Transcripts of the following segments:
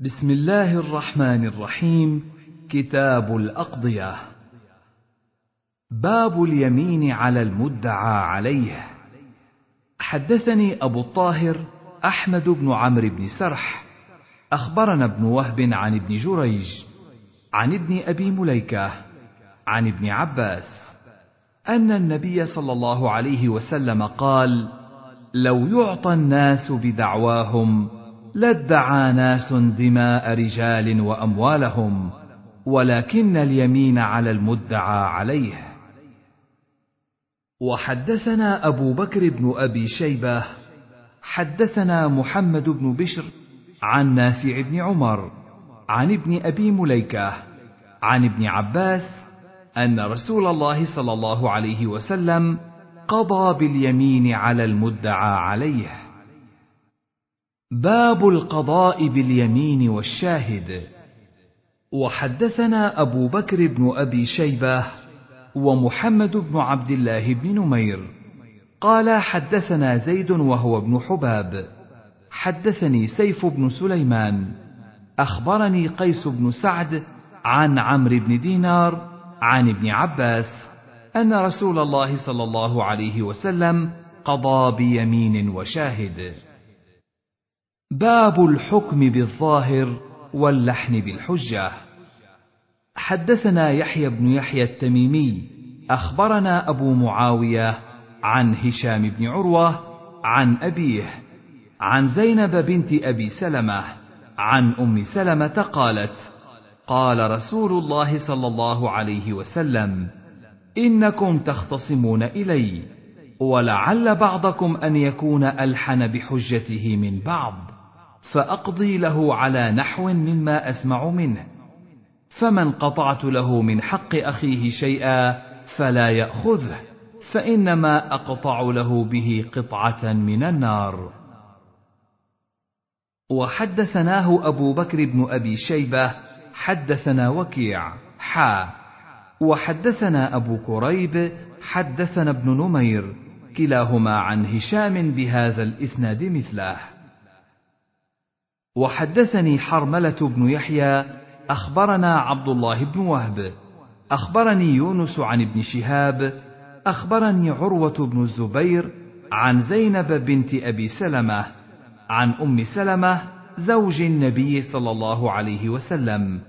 بسم الله الرحمن الرحيم. كتاب الأقضية. باب اليمين على المدعى عليه. حدثني أبو الطاهر أحمد بن عمرو بن سرح. أخبرنا ابن وهب عن ابن جريج عن ابن أبي مليكة عن ابن عباس أن النبي صلى الله عليه وسلم قال لو يعطى الناس بدعواهم لادعى ناس دماء رجال وأموالهم ولكن اليمين على المدعى عليه. وحدثنا أبو بكر بن أبي شيبة حدثنا محمد بن بشر عن نافع بن عمر عن ابن أبي مليكة عن ابن عباس أن رسول الله صلى الله عليه وسلم قضى باليمين على المدعى عليه. باب القضاء باليمين والشاهد. وحدثنا أبو بكر بن أبي شيبة ومحمد بن عبد الله بن نمير. قال حدثنا زيد وهو ابن حباب. حدثني سيف بن سليمان. أخبرني قيس بن سعد عن عمرو بن دينار عن ابن عباس أن رسول الله صلى الله عليه وسلم قضى بيمين وشاهد. باب الحكم بالظاهر واللحن بالحجة. حدثنا يحيى بن يحيى التميمي أخبرنا أبو معاوية عن هشام بن عروة عن أبيه عن زينب بنت أبي سلمة عن أم سلمة قالت قال رسول الله صلى الله عليه وسلم إنكم تختصمون إلي ولعل بعضكم أن يكون ألحن بحجته من بعض. فأقضي له على نحو مما أسمع منه. فمن قطعت له من حق أخيه شيئا فلا يأخذه فإنما أقطع له به قطعة من النار. وحدثناه أبو بكر بن أبي شيبة حدثنا وكيع حا. وحدثنا أبو كريب حدثنا ابن نمير كلاهما عن هشام بهذا الإسناد مثله. وحدثني حرملة بن يحيى أخبرنا عبد الله بن وهب. أخبرني يونس عن ابن شهاب أخبرني عروة بن الزبير عن زينب بنت أبي سلمة عن أم سلمة زوج النبي صلى الله عليه وسلم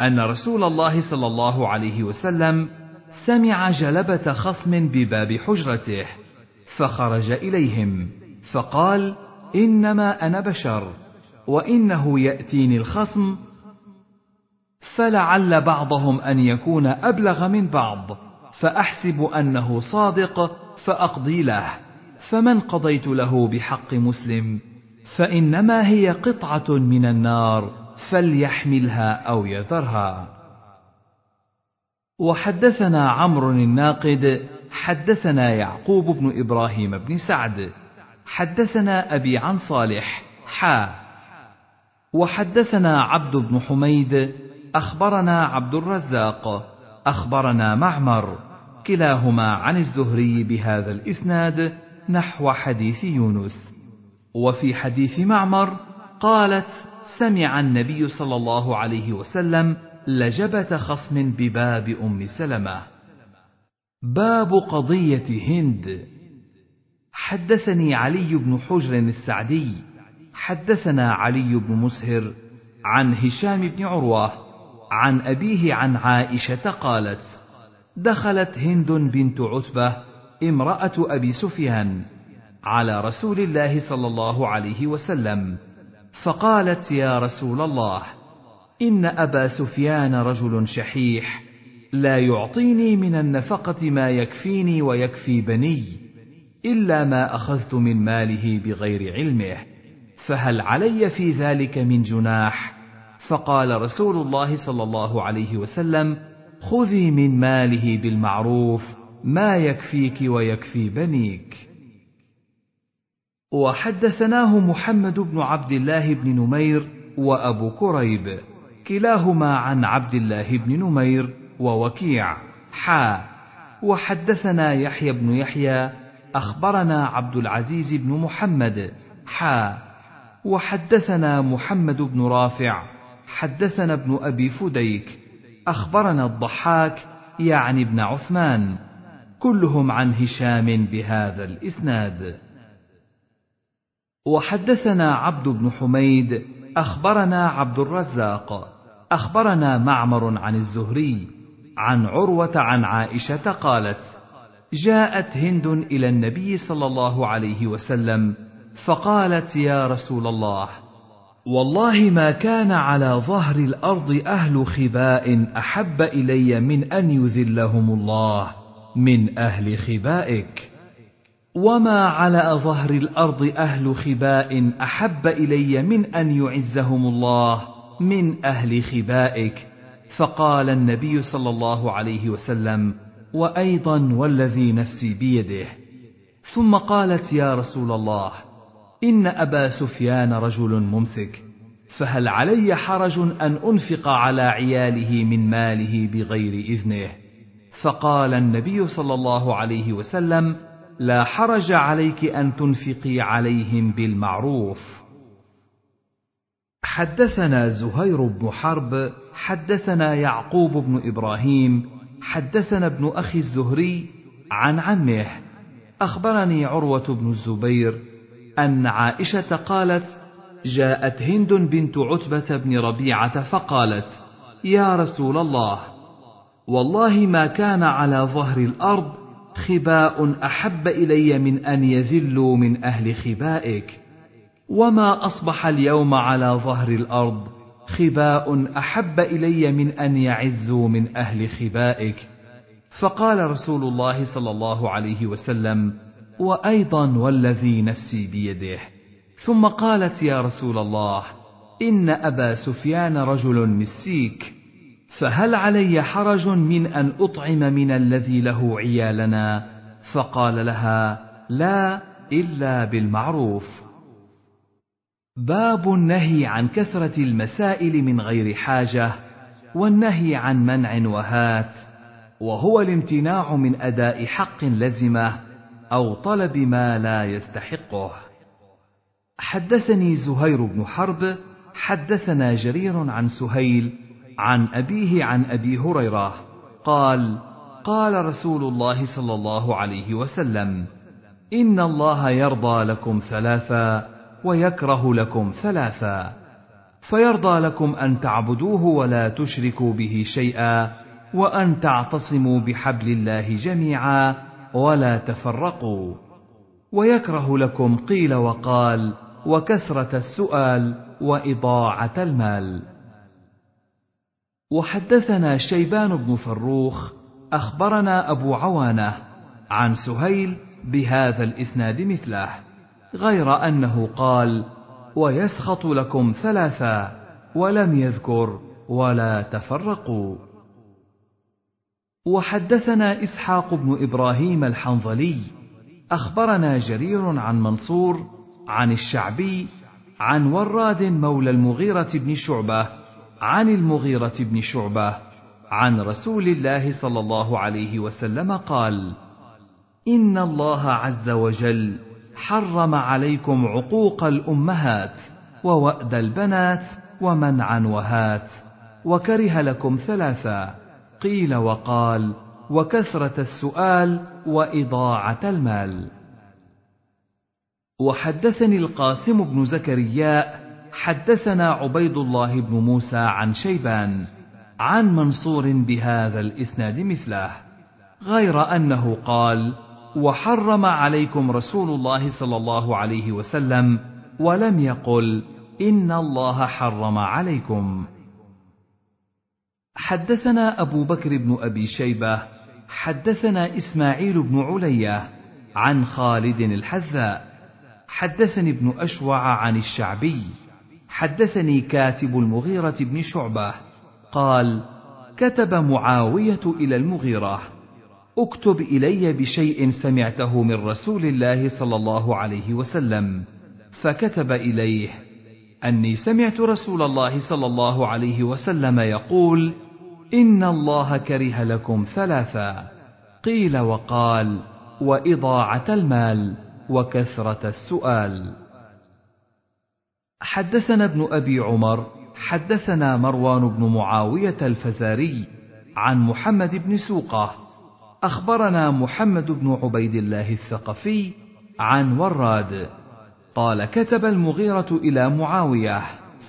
أن رسول الله صلى الله عليه وسلم سمع جلبة خصم بباب حجرته فخرج إليهم فقال إنما أنا بشر. وإنه يأتيني الخصم فلعل بعضهم أن يكون أبلغ من بعض فأحسب أنه صادق فأقضي له. فمن قضيت له بحق مسلم فإنما هي قطعة من النار فليحملها أو يذرها. وحدثنا عمرو الناقد حدثنا يعقوب بن إبراهيم بن سعد حدثنا أبي عن صالح حا. وحدثنا عبد بن حميد أخبرنا عبد الرزاق أخبرنا معمر كلاهما عن الزهري بهذا الإسناد نحو حديث يونس. وفي حديث معمر قالت سمع النبي صلى الله عليه وسلم لجبة خصم بباب أم سلمة. باب قضية هند. حدثني علي بن حجر السعدي حدثنا علي بن مسهر عن هشام بن عروة عن أبيه عن عائشة قالت دخلت هند بنت عتبة امرأة أبي سفيان على رسول الله صلى الله عليه وسلم فقالت يا رسول الله إن أبا سفيان رجل شحيح لا يعطيني من النفقة ما يكفيني ويكفي بني إلا ما أخذت من ماله بغير علمه. فهل علي في ذلك من جناح؟ فقال رسول الله صلى الله عليه وسلم خذي من ماله بالمعروف ما يكفيك ويكفي بنيك. وحدثناه محمد بن عبد الله بن نمير وأبو كريب كلاهما عن عبد الله بن نمير ووكيع حا. وحدثنا يحيى بن يحيى أخبرنا عبد العزيز بن محمد حا. وحدثنا محمد بن رافع حدثنا ابن أبي فديك أخبرنا الضحاك يعني ابن عثمان كلهم عن هشام بهذا الإسناد. وحدثنا عبد بن حميد أخبرنا عبد الرزاق أخبرنا معمر عن الزهري عن عروة عن عائشة قالت جاءت هند إلى النبي صلى الله عليه وسلم فقالت يا رسول الله والله ما كان على ظهر الأرض أهل خباء أحب إلي من أن يذلهم الله من أهل خبائك. وما على ظهر الأرض أهل خباء أحب إلي من أن يعزهم الله من أهل خبائك. فقال النبي صلى الله عليه وسلم وأيضا والذي نفسي بيده. ثم قالت يا رسول الله إن أبا سفيان رجل ممسك فهل علي حرج أن أنفق على عياله من ماله بغير إذنه؟ فقال النبي صلى الله عليه وسلم لا حرج عليك أن تنفقي عليهم بالمعروف. حدثنا زهير بن حرب حدثنا يعقوب بن إبراهيم حدثنا ابن أخي الزهري عن عمه. أخبرني عروة بن الزبير أن عائشة قالت جاءت هند بنت عتبة بن ربيعة فقالت يا رسول الله والله ما كان على ظهر الأرض خباء أحب إلي من أن يذلوا من أهل خبائك وما أصبح اليوم على ظهر الأرض خباء أحب إلي من أن يعزوا من أهل خبائك. فقال رسول الله صلى الله عليه وسلم وأيضا والذي نفسي بيده. ثم قالت يا رسول الله إن أبا سفيان رجل مسيك فهل علي حرج من أن أطعم من الذي له عيالنا؟ فقال لها لا إلا بالمعروف. باب النهي عن كثرة المسائل من غير حاجة والنهي عن منع وهات وهو الامتناع من أداء حق لزمة. أو طلب ما لا يستحقه. حدثني زهير بن حرب حدثنا جرير عن سهيل عن أبيه عن أبي هريرة قال قال رسول الله صلى الله عليه وسلم إن الله يرضى لكم ثلاثا ويكره لكم ثلاثا فيرضى لكم أن تعبدوه ولا تشركوا به شيئا وأن تعتصموا بحبل الله جميعا ولا تفرقوا. ويكره لكم قيل وقال وكثرة السؤال وإضاعة المال. وحدثنا شيبان بن فروخ أخبرنا أبو عوانة عن سهيل بهذا الإسناد مثله غير أنه قال ويسخط لكم ثلاثا ولم يذكر ولا تفرقوا. وحدثنا إسحاق بن إبراهيم الحنظلي أخبرنا جرير عن منصور عن الشعبي عن وراد مولى المغيرة بن شعبة عن المغيرة بن شعبة عن رسول الله صلى الله عليه وسلم قال إن الله عز وجل حرم عليكم عقوق الأمهات ووأد البنات ومنعا وهات وكره لكم ثلاثا قيل وقال وكثرة السؤال وإضاعة المال. وحدثني القاسم بن زكرياء حدثنا عبيد الله بن موسى عن شيبان عن منصور بهذا الإسناد مثله غير أنه قال وحرم عليكم رسول الله صلى الله عليه وسلم ولم يقل إن الله حرم عليكم. حدثنا أبو بكر بن أبي شيبة حدثنا إسماعيل بن علية عن خالد الحذاء حدثني ابن أشوع عن الشعبي حدثني كاتب المغيرة بن شعبة قال كتب معاوية إلى المغيرة اكتب إلي بشيء سمعته من رسول الله صلى الله عليه وسلم فكتب إليه أني سمعت رسول الله صلى الله عليه وسلم يقول ان الله كره لكم ثلاثا قيل وقال واضاعه المال وكثره السؤال. حدثنا ابن أبي عمر حدثنا مروان بن معاوية الفزاري عن محمد بن سوقة. أخبرنا محمد بن عبيد الله الثقفي عن وراد. قال كتب المغيرة إلى معاوية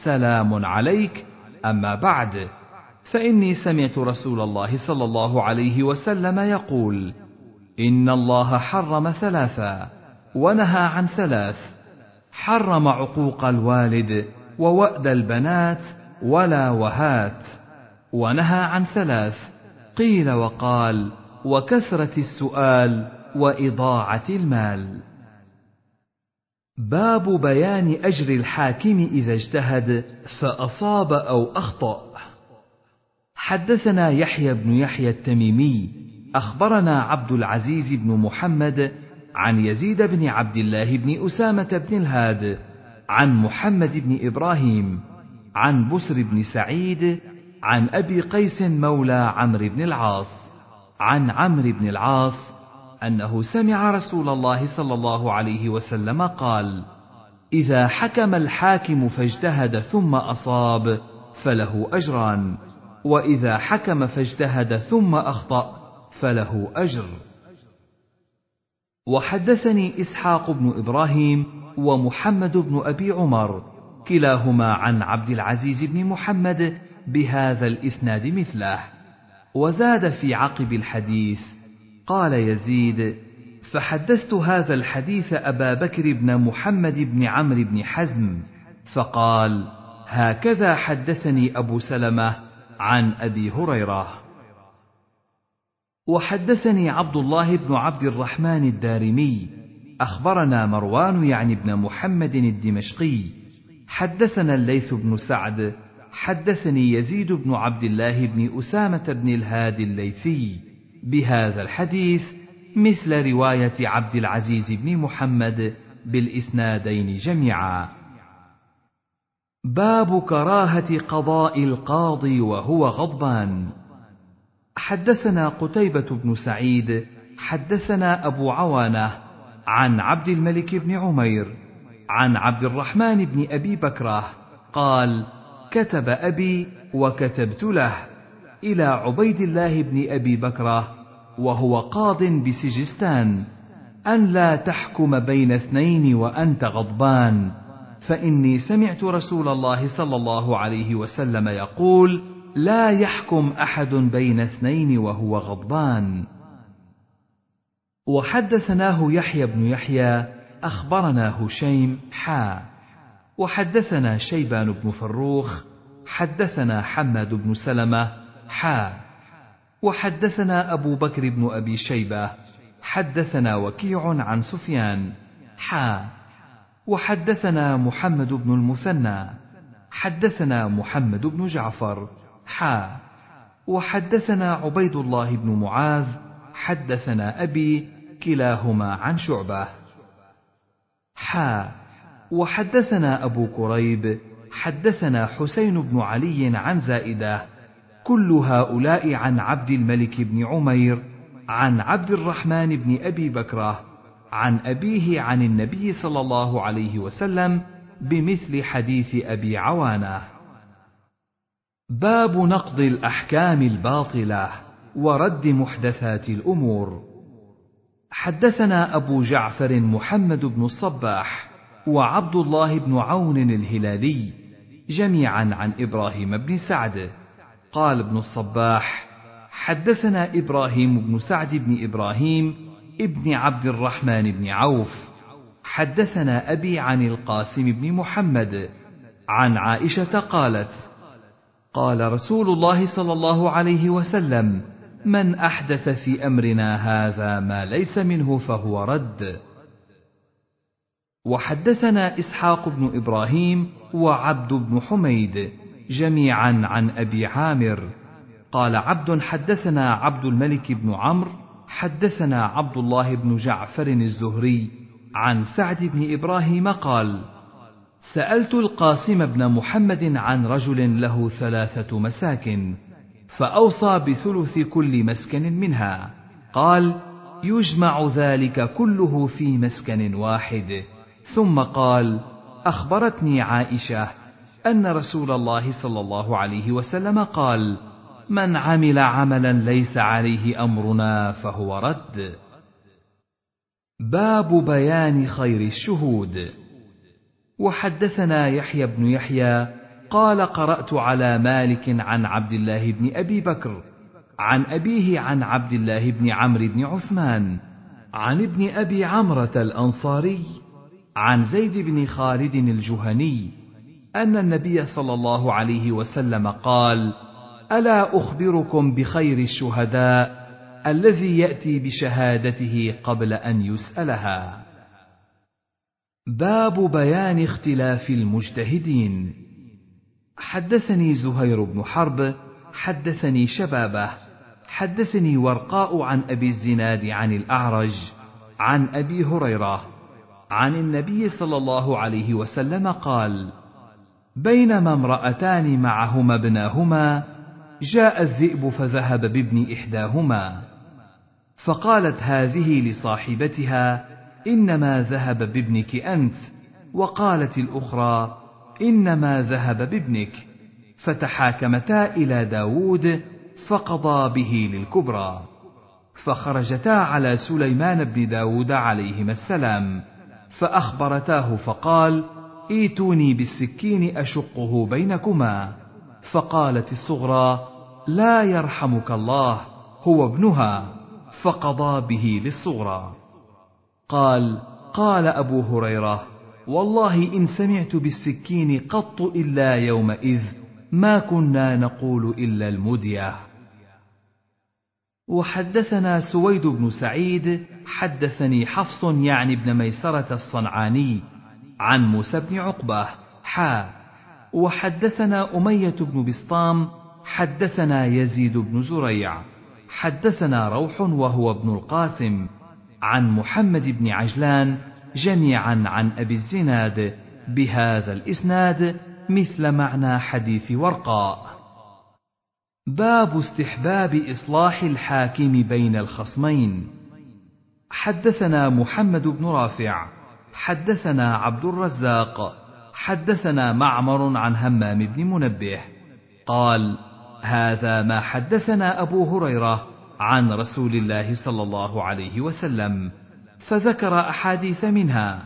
سلام عليك أما بعد. فإني سمعت رسول الله صلى الله عليه وسلم يقول إن الله حرم ثلاثا ونهى عن ثلاث حرم عقوق الوالد ووأد البنات ولا وهات ونهى عن ثلاث قيل وقال وكثرة السؤال وإضاعة المال. باب بيان أجر الحاكم إذا اجتهد فأصاب أو أخطأ. حدثنا يحيى بن يحيى التميمي أخبرنا عبد العزيز بن محمد عن يزيد بن عبد الله بن أسامة بن الهاد عن محمد بن إبراهيم عن بسر بن سعيد عن أبي قيس مولى عمرو بن العاص عن عمرو بن العاص أنه سمع رسول الله صلى الله عليه وسلم قال: إذا حكم الحاكم فاجتهد ثم أصاب فله أجران، وإذا حكم فاجتهد ثم أخطأ فله أجر. وحدثني إسحاق بن إبراهيم ومحمد بن أبي عمر كلاهما عن عبد العزيز بن محمد بهذا الإسناد مثله وزاد في عقب الحديث قال يزيد فحدثت هذا الحديث أبا بكر بن محمد بن عمرو بن حزم فقال هكذا حدثني أبو سلمة عن أبي هريرة. وحدثني عبد الله بن عبد الرحمن الدارمي أخبرنا مروان يعني بن محمد الدمشقي. حدثنا الليث بن سعد حدثني يزيد بن عبد الله بن أسامة بن الهادي الليثي. بهذا الحديث مثل رواية عبد العزيز بن محمد بالإسنادين جميعا. باب كراهة قضاء القاضي وهو غضبان. حدثنا قتيبة بن سعيد حدثنا أبو عوانة عن عبد الملك بن عمير عن عبد الرحمن بن أبي بكرة قال كتب أبي وكتبت له إلى عبيد الله بن أبي بكرة وهو قاض بسجستان أن لا تحكم بين اثنين وأنت غضبان. فإني سمعت رسول الله صلى الله عليه وسلم يقول: لا يحكم أحد بين اثنين وهو غضبان. وحدثناه يحيى بن يحيى أخبرنا هشيم حا. وحدثنا شيبان بن فروخ حدثنا حماد بن سلمة حا. وحدثنا أبو بكر بن أبي شيبة حدثنا وكيع عن سفيان حا. وحدثنا محمد بن المثنى. حدثنا محمد بن جعفر. حا وحدثنا عبيد الله بن معاذ. حدثنا أبي كلاهما عن شعبة. حا وحدثنا أبو كريب. حدثنا حسين بن علي عن زائدة. كل هؤلاء عن عبد الملك بن عمير عن عبد الرحمن بن أبي بكرة. عن أبيه عن النبي صلى الله عليه وسلم بمثل حديث أبي عوانة. باب نقض الأحكام الباطلة ورد محدثات الأمور. حدثنا أبو جعفر محمد بن الصباح وعبد الله بن عون الهلالي جميعا عن إبراهيم بن سعد. قال ابن الصباح حدثنا إبراهيم بن سعد بن إبراهيم ابن عبد الرحمن بن عوف. حدثنا أبي عن القاسم بن محمد عن عائشة قالت قال رسول الله صلى الله عليه وسلم من أحدث في أمرنا هذا ما ليس منه فهو رد. وحدثنا إسحاق بن إبراهيم وعبد بن حميد جميعا عن أبي عامر. قال عبد حدثنا عبد الملك بن عمرو حدثنا عبد الله بن جعفر الزهري عن سعد بن إبراهيم قال سألت القاسم بن محمد عن رجل له ثلاثة مساكن فأوصى بثلث كل مسكن منها. قال يجمع ذلك كله في مسكن واحد. ثم قال أخبرتني عائشة أن رسول الله صلى الله عليه وسلم قال من عمل عملا ليس عليه أمرنا فهو رد. باب بيان خير الشهود. وحدثنا يحيى بن يحيى قال قرأت على مالك عن عبد الله بن أبي بكر عن أبيه عن عبد الله بن عمرو بن عثمان عن ابن أبي عمرة الأنصاري عن زيد بن خالد الجهني أن النبي صلى الله عليه وسلم قال ألا أخبركم بخير الشهداء الذي يأتي بشهادته قبل أن يسألها؟ باب بيان اختلاف المجتهدين. حدثني زهير بن حرب حدثني شبابة حدثني ورقاء عن أبي الزناد عن الأعرج عن أبي هريرة عن النبي صلى الله عليه وسلم قال بينما امرأتان معهما ابناهما جاء الذئب فذهب بابن إحداهما فقالت هذه لصاحبتها إنما ذهب بابنك أنت؟ وقالت الأخرى إنما ذهب بابنك. فتحاكمتا إلى داود فقضى به للكبرى. فخرجتا على سليمان بن داود عليهما السلام فأخبرتاه فقال إيتوني بالسكين أشقه بينكما. فقالت الصغرى لا يرحمك الله هو ابنها. فقضى به للصغرى. قال قال أبو هريرة والله إن سمعت بالسكين قط إلا يومئذ ما كنا نقول إلا المدية. وحدثنا سويد بن سعيد حدثني حفص يعني ابن ميسرة الصنعاني عن موسى بن عقبة حا وحدثنا أمية بن بسطام حدثنا يزيد بن زريع حدثنا روح وهو ابن القاسم عن محمد بن عجلان جميعا عن أبي الزناد بهذا الإسناد مثل معنى حديث ورقاء. باب استحباب إصلاح الحاكم بين الخصمين. حدثنا محمد بن رافع حدثنا عبد الرزاق حدثنا معمر عن همام بن منبه. قال هذا ما حدثنا أبو هريرة عن رسول الله صلى الله عليه وسلم فذكر أحاديث منها.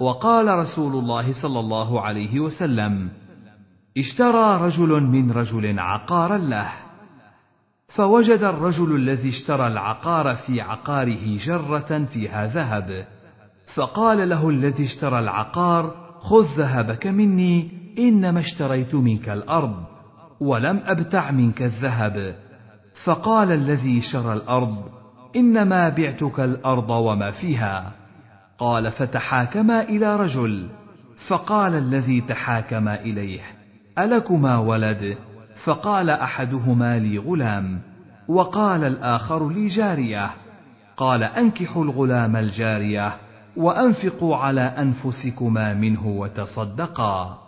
وقال رسول الله صلى الله عليه وسلم اشترى رجل من رجل عقارا له. فوجد الرجل الذي اشترى العقار في عقاره جرة فيها ذهب. فقال له الذي اشترى العقار خذ ذهبك مني إنما اشتريت منك الأرض ولم أبتع منك الذهب. فقال الذي شرى الأرض إنما بعتك الأرض وما فيها. قال فتحاكما إلى رجل. فقال الذي تحاكما إليه ألكما ولد؟ فقال أحدهما لي غلام. وقال الآخر لي جارية. قال أنكحوا الغلام الجارية. وأنفقوا على أنفسكما منه وتصدقا.